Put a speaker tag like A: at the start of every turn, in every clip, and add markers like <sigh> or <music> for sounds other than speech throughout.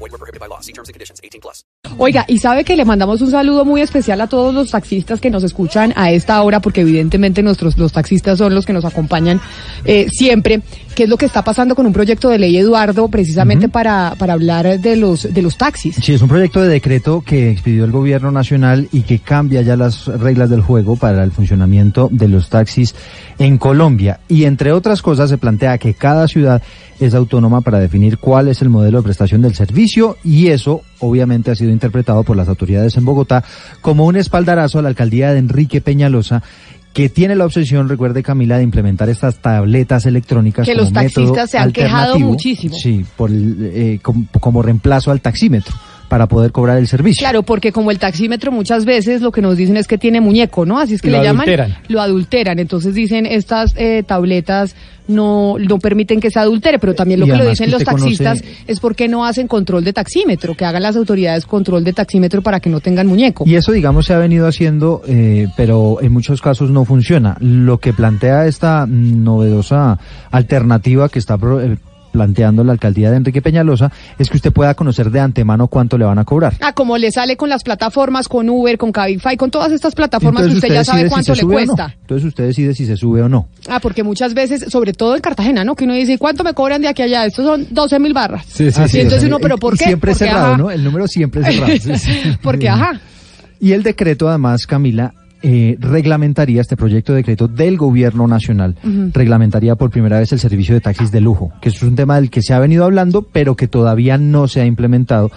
A: Void were prohibited by law. See terms and conditions. 18 plus.
B: Oiga, y sabe que le mandamos un saludo muy especial a todos los taxistas que nos escuchan a esta hora, porque evidentemente nuestros los taxistas son los que nos acompañan eh, siempre. ¿Qué es lo que está pasando con un proyecto de ley, Eduardo, precisamente para, para hablar de los, de los taxis?
C: Sí, es un proyecto de decreto que expidió el gobierno nacional y que cambia ya las reglas del juego para el funcionamiento de los taxis en Colombia. Y entre otras cosas se plantea que cada ciudad es autónoma para definir cuál es el modelo de prestación del servicio y eso obviamente ha sido interpretado por las autoridades en Bogotá como un espaldarazo a la alcaldía de Enrique Peñalosa que tiene la obsesión, recuerde Camila, de implementar estas tabletas electrónicas.
B: Que
C: como
B: los taxistas
C: método
B: se han quejado muchísimo.
C: Sí, por, el, eh, como, como reemplazo al taxímetro para poder cobrar el servicio.
B: Claro, porque como el taxímetro muchas veces lo que nos dicen es que tiene muñeco, ¿no? Así es que
D: Lo
B: le llaman.
D: adulteran.
B: Lo adulteran. Entonces dicen estas eh, tabletas no, no permiten que se adultere, pero también lo
C: Y
B: que lo dicen
C: que
B: los
C: usted conoce-
B: taxistas es porque no hacen control de taxímetro, que hagan las autoridades control de taxímetro para que no tengan muñeco.
C: Y eso, digamos, se ha venido haciendo, eh, pero en muchos casos no funciona. Lo que plantea esta mm, novedosa alternativa que está pro- eh, planteando la alcaldía de Enrique Peñalosa es que usted pueda conocer de antemano cuánto le van a cobrar.
B: Ah, como le sale con las plataformas, con Uber, con Cabify, con todas estas plataformas que
C: Entonces
B: usted ya sabe
C: si
B: cuánto le
C: no.
B: cuesta.
C: Entonces usted decide si se sube o no.
B: Ah, porque muchas veces, sobre todo en Cartagena, ¿no? Que uno dice, ¿cuánto me cobran de aquí a allá? Estos son 12 mil barras.
D: Sí, sí,
B: Y
D: sí.
B: entonces
C: o sea,
B: uno, ¿pero
C: y-
B: por
C: y
B: qué?
C: Siempre
B: Porque,
C: cerrado,
B: ajá.
C: ¿no? El número siempre cerrado. <laughs> Sí, sí.
B: Porque, ajá.
C: Y el decreto, además, Camila, eh, reglamentaría este proyecto de decreto del gobierno nacional, reglamentaría por primera vez el servicio de taxis de lujo, que es un tema del que se ha venido hablando, pero que todavía no se ha implementado.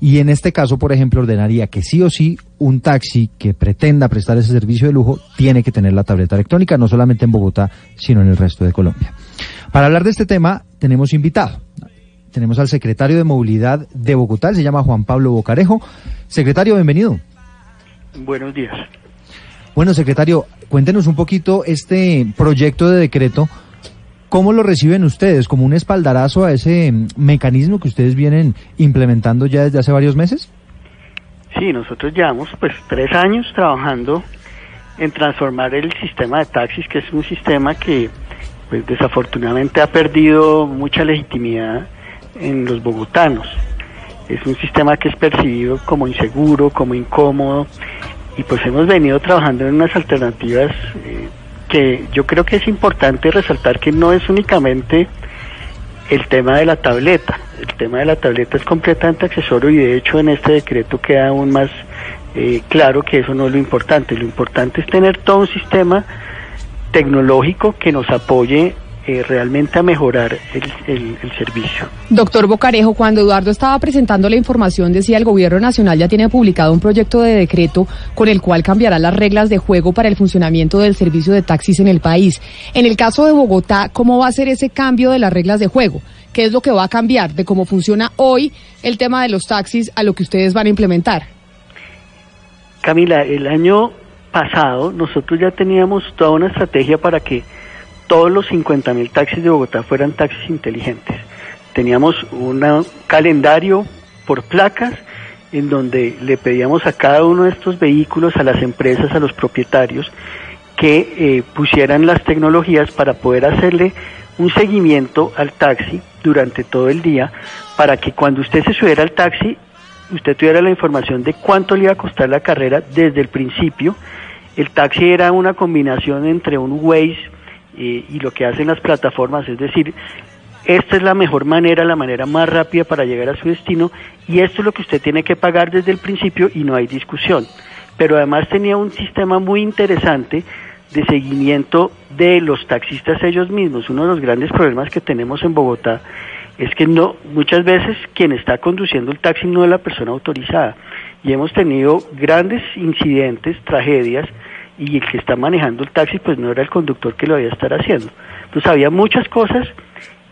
C: Y en este caso, por ejemplo, ordenaría que sí o sí un taxi que pretenda prestar ese servicio de lujo tiene que tener la tableta electrónica, no solamente en Bogotá, sino en el resto de Colombia. Para hablar de este tema, tenemos invitado. Tenemos al secretario de Movilidad de Bogotá, él se llama Juan Pablo Bocarejo. Secretario, bienvenido.
E: Buenos días.
C: Bueno, secretario, cuéntenos un poquito este proyecto de decreto. ¿Cómo lo reciben ustedes? ¿Como un espaldarazo a ese mm, mecanismo que ustedes vienen implementando ya desde hace varios meses?
E: Sí, nosotros llevamos pues tres años trabajando en transformar el sistema de taxis, que es un sistema que pues desafortunadamente ha perdido mucha legitimidad en los bogotanos. Es un sistema que es percibido como inseguro, como incómodo, y pues hemos venido trabajando en unas alternativas eh, que yo creo que es importante resaltar que no es únicamente el tema de la tableta. El tema de la tableta es completamente accesorio y de hecho en este decreto queda aún más eh, claro que eso no es lo importante. Lo importante es tener todo un sistema tecnológico que nos apoye eh, realmente a mejorar el, el- el servicio.
B: Doctor Bocarejo, cuando Eduardo estaba presentando la información, decía el gobierno nacional ya tiene publicado un proyecto de decreto con el cual cambiará las reglas de juego para el funcionamiento del servicio de taxis en el país. En el caso de Bogotá, ¿cómo va a ser ese cambio de las reglas de juego? ¿Qué es lo que va a cambiar de cómo funciona hoy el tema de los taxis a lo que ustedes van a implementar?
E: Camila, el año pasado nosotros ya teníamos toda una estrategia para que todos los 50 mil taxis de Bogotá fueran taxis inteligentes. Teníamos un calendario por placas en donde le pedíamos a cada uno de estos vehículos, a las empresas, a los propietarios, que eh, pusieran las tecnologías para poder hacerle un seguimiento al taxi durante todo el día, para que cuando usted se subiera al taxi, usted tuviera la información de cuánto le iba a costar la carrera desde el principio. El taxi era una combinación entre un Waze eh, y lo que hacen las plataformas, es decir, esta es la mejor manera, la manera más rápida para llegar a su destino y esto es lo que usted tiene que pagar desde el principio y no hay discusión. Pero además tenía un sistema muy interesante de seguimiento de los taxistas ellos mismos. Uno de los grandes problemas que tenemos en Bogotá es que no muchas veces quien está conduciendo el taxi no es la persona autorizada y hemos tenido grandes incidentes, tragedias y el que está manejando el taxi pues no era el conductor que lo había estar haciendo. Entonces había muchas cosas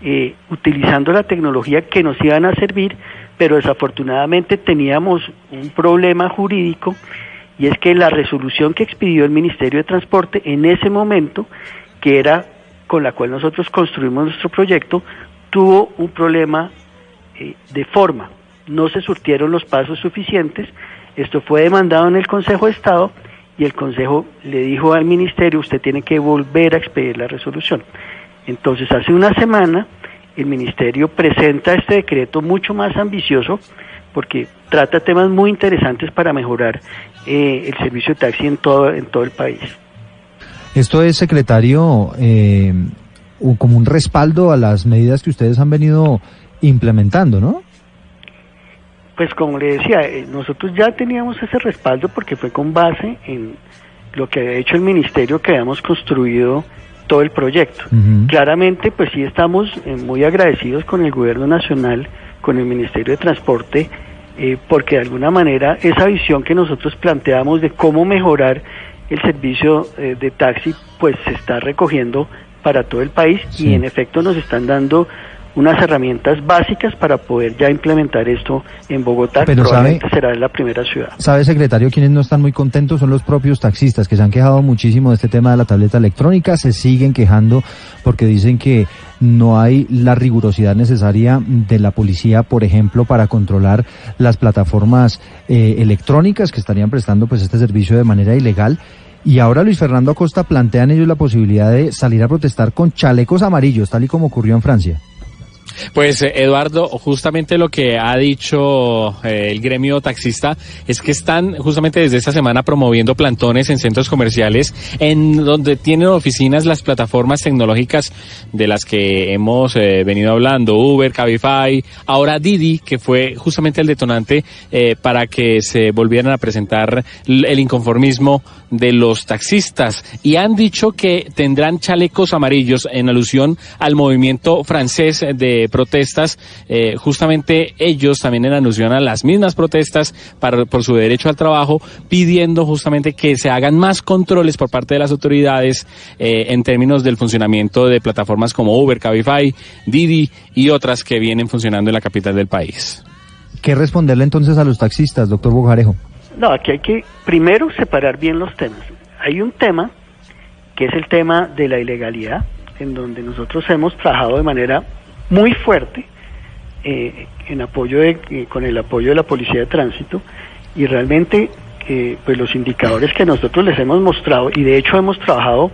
E: eh, utilizando la tecnología que nos iban a servir pero desafortunadamente teníamos un problema jurídico y es que la resolución que expidió el Ministerio de Transporte en ese momento, que era con la cual nosotros construimos nuestro proyecto, tuvo un problema eh, de forma. No se surtieron los pasos suficientes. Esto fue demandado en el Consejo de Estado y el Consejo le dijo al Ministerio, usted tiene que volver a expedir la resolución. Entonces, hace una semana, el Ministerio presenta este decreto mucho más ambicioso porque trata temas muy interesantes para mejorar eh, el servicio de taxi en todo, en todo el país.
C: Esto es, secretario, eh, como un respaldo a las medidas que ustedes han venido implementando, ¿no?
E: Pues como le decía, eh, nosotros ya teníamos ese respaldo porque fue con base en lo que ha hecho el ministerio que habíamos construido todo el proyecto. Claramente, pues sí estamos eh, muy agradecidos con el gobierno nacional, con el Ministerio de Transporte, eh, porque de alguna manera esa visión que nosotros planteamos de cómo mejorar el servicio de taxi, pues se está recogiendo para todo el país y en efecto nos están dando unas herramientas básicas para poder ya implementar esto en Bogotá,
C: Pero
E: probablemente será la primera ciudad.
C: ¿Sabe, secretario, quienes no están muy contentos son los propios taxistas, que se han quejado muchísimo de este tema de la tableta electrónica, se siguen quejando porque dicen que no hay la rigurosidad necesaria de la policía, por ejemplo, para controlar las plataformas eh, electrónicas que estarían prestando pues este servicio de manera ilegal. Y ahora Luis Fernando Acosta plantean ellos la posibilidad de salir a protestar con chalecos amarillos, tal y como ocurrió en Francia.
D: Pues eh, Eduardo, justamente lo que ha dicho eh, el gremio taxista es que están justamente desde esta semana promoviendo plantones en centros comerciales en donde tienen oficinas las plataformas tecnológicas de las que hemos eh, venido hablando, Uber, Cabify, ahora Didi, que fue justamente el detonante para que se volvieran a presentar el inconformismo de los taxistas. Y han dicho que tendrán chalecos amarillos en alusión al movimiento francés de protestas. Eh, justamente ellos también en alusión a las mismas protestas para, por su derecho al trabajo, pidiendo justamente que se hagan más controles por parte de las autoridades eh, en términos del funcionamiento de plataformas como Uber, Cabify, Didi y otras que vienen funcionando en la capital del país.
C: ¿Qué responderle entonces a los taxistas, doctor Bogarejo?
E: No, aquí hay que primero separar bien los temas. Hay un tema que es el tema de la ilegalidad, en donde nosotros hemos trabajado de manera muy fuerte eh, en apoyo de, eh, con el apoyo de la policía de tránsito y realmente eh, pues los indicadores que nosotros les hemos mostrado y de hecho hemos trabajado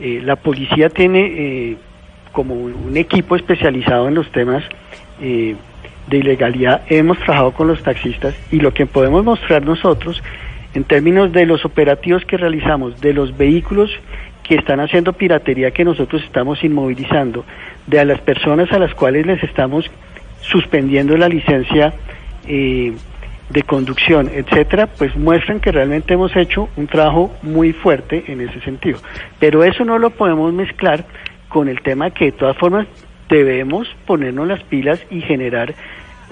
E: la policía tiene como un equipo especializado en los temas de ilegalidad, hemos trabajado con los taxistas y lo que podemos mostrar nosotros en términos de los operativos que realizamos, de los vehículos que están haciendo piratería que nosotros estamos inmovilizando, de las personas a las cuales les estamos suspendiendo la licencia eh, de conducción, etcétera, pues muestran que realmente hemos hecho un trabajo muy fuerte en ese sentido. Pero eso no lo podemos mezclar con el tema que de todas formas debemos ponernos las pilas y generar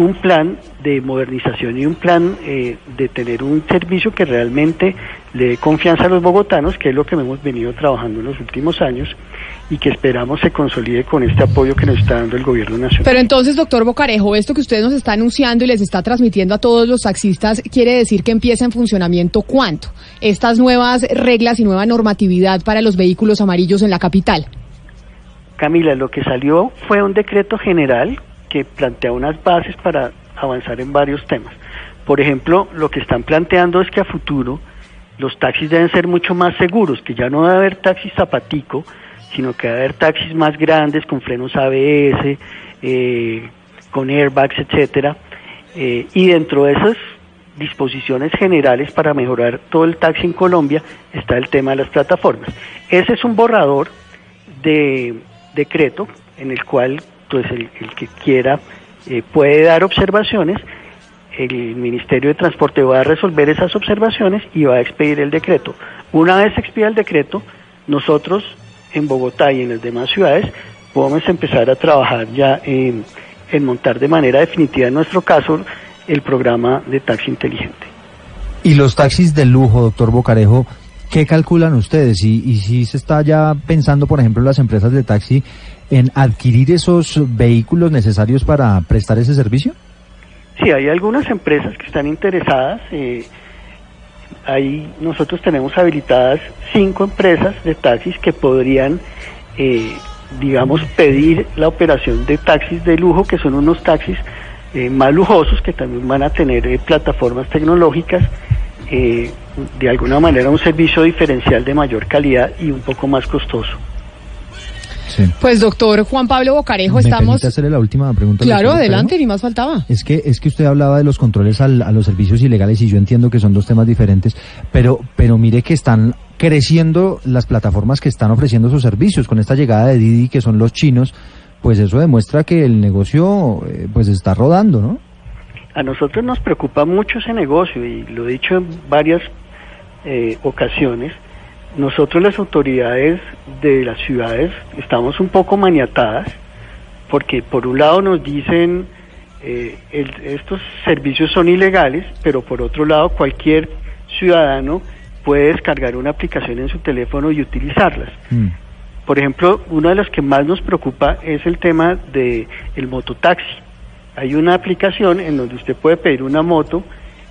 E: un plan de modernización y un plan eh, de tener un servicio que realmente le dé confianza a los bogotanos, que es lo que hemos venido trabajando en los últimos años y que esperamos se consolide con este apoyo que nos está dando el gobierno nacional.
B: Pero entonces, doctor Bocarejo, esto que usted nos está anunciando y les está transmitiendo a todos los taxistas, quiere decir que empieza en funcionamiento cuánto? Estas nuevas reglas y nueva normatividad para los vehículos amarillos en la capital.
E: Camila, lo que salió fue un decreto general que plantea unas bases para avanzar en varios temas. Por ejemplo, lo que están planteando es que a futuro los taxis deben ser mucho más seguros, que ya no debe haber taxis zapatico, sino que debe haber taxis más grandes con frenos ABS, eh, con airbags, etcétera. Eh, y dentro de esas disposiciones generales para mejorar todo el taxi en Colombia está el tema de las plataformas. Ese es un borrador de decreto en el cual pues el, que quiera eh, puede dar observaciones, el Ministerio de Transporte va a resolver esas observaciones y va a expedir el decreto. Una vez expida el decreto, nosotros en Bogotá y en las demás ciudades podemos empezar a trabajar ya en, en montar de manera definitiva, en nuestro caso, el programa de taxi inteligente.
C: ¿Y los taxis de lujo, doctor Bocarejo, ¿Qué calculan ustedes? Y, y si se está ya pensando, por ejemplo, las empresas de taxi en adquirir esos vehículos necesarios para prestar ese servicio?
E: Sí, hay algunas empresas que están interesadas. Eh, ahí nosotros tenemos habilitadas cinco empresas de taxis que podrían, eh, digamos, pedir la operación de taxis de lujo, que son unos taxis eh, más lujosos que también van a tener eh, plataformas tecnológicas, eh, de alguna manera un servicio diferencial de mayor calidad y un poco más costoso.
C: Sí.
B: Pues doctor Juan Pablo Bocarejo,
C: ¿Me
B: estamos...
C: hacerle la última pregunta?
B: Claro, adelante, ni más faltaba.
C: Es que, es que usted hablaba de los controles al- a los servicios ilegales y yo entiendo que son dos temas diferentes, pero, pero mire que están creciendo las plataformas que están ofreciendo sus servicios con esta llegada de Didi, que son los chinos, pues eso demuestra que el negocio eh, pues está rodando, ¿no?
E: A nosotros nos preocupa mucho ese negocio y lo he dicho en varias eh, ocasiones. Nosotros las autoridades de las ciudades estamos un poco maniatadas porque por un lado nos dicen eh, el- estos servicios son ilegales, pero por otro lado cualquier ciudadano puede descargar una aplicación en su teléfono y utilizarlas.
C: Mm.
E: Por ejemplo, una de las que más nos preocupa es el tema de el mototaxi. Hay una aplicación en donde usted puede pedir una moto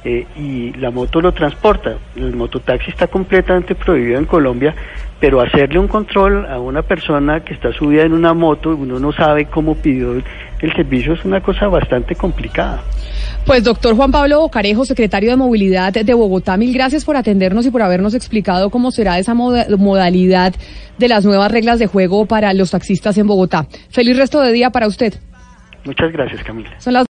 E: eh, y la moto lo transporta. El mototaxi está completamente prohibido en Colombia, pero hacerle un control a una persona que está subida en una moto, uno no sabe cómo pidió el, servicio, es una cosa bastante complicada.
B: Pues doctor Juan Pablo Bocarejo, secretario de Movilidad de Bogotá, mil gracias por atendernos y por habernos explicado cómo será esa moda- modalidad de las nuevas reglas de juego para los taxistas en Bogotá. Feliz resto de día para usted.
E: Muchas gracias, Camila.
B: Son las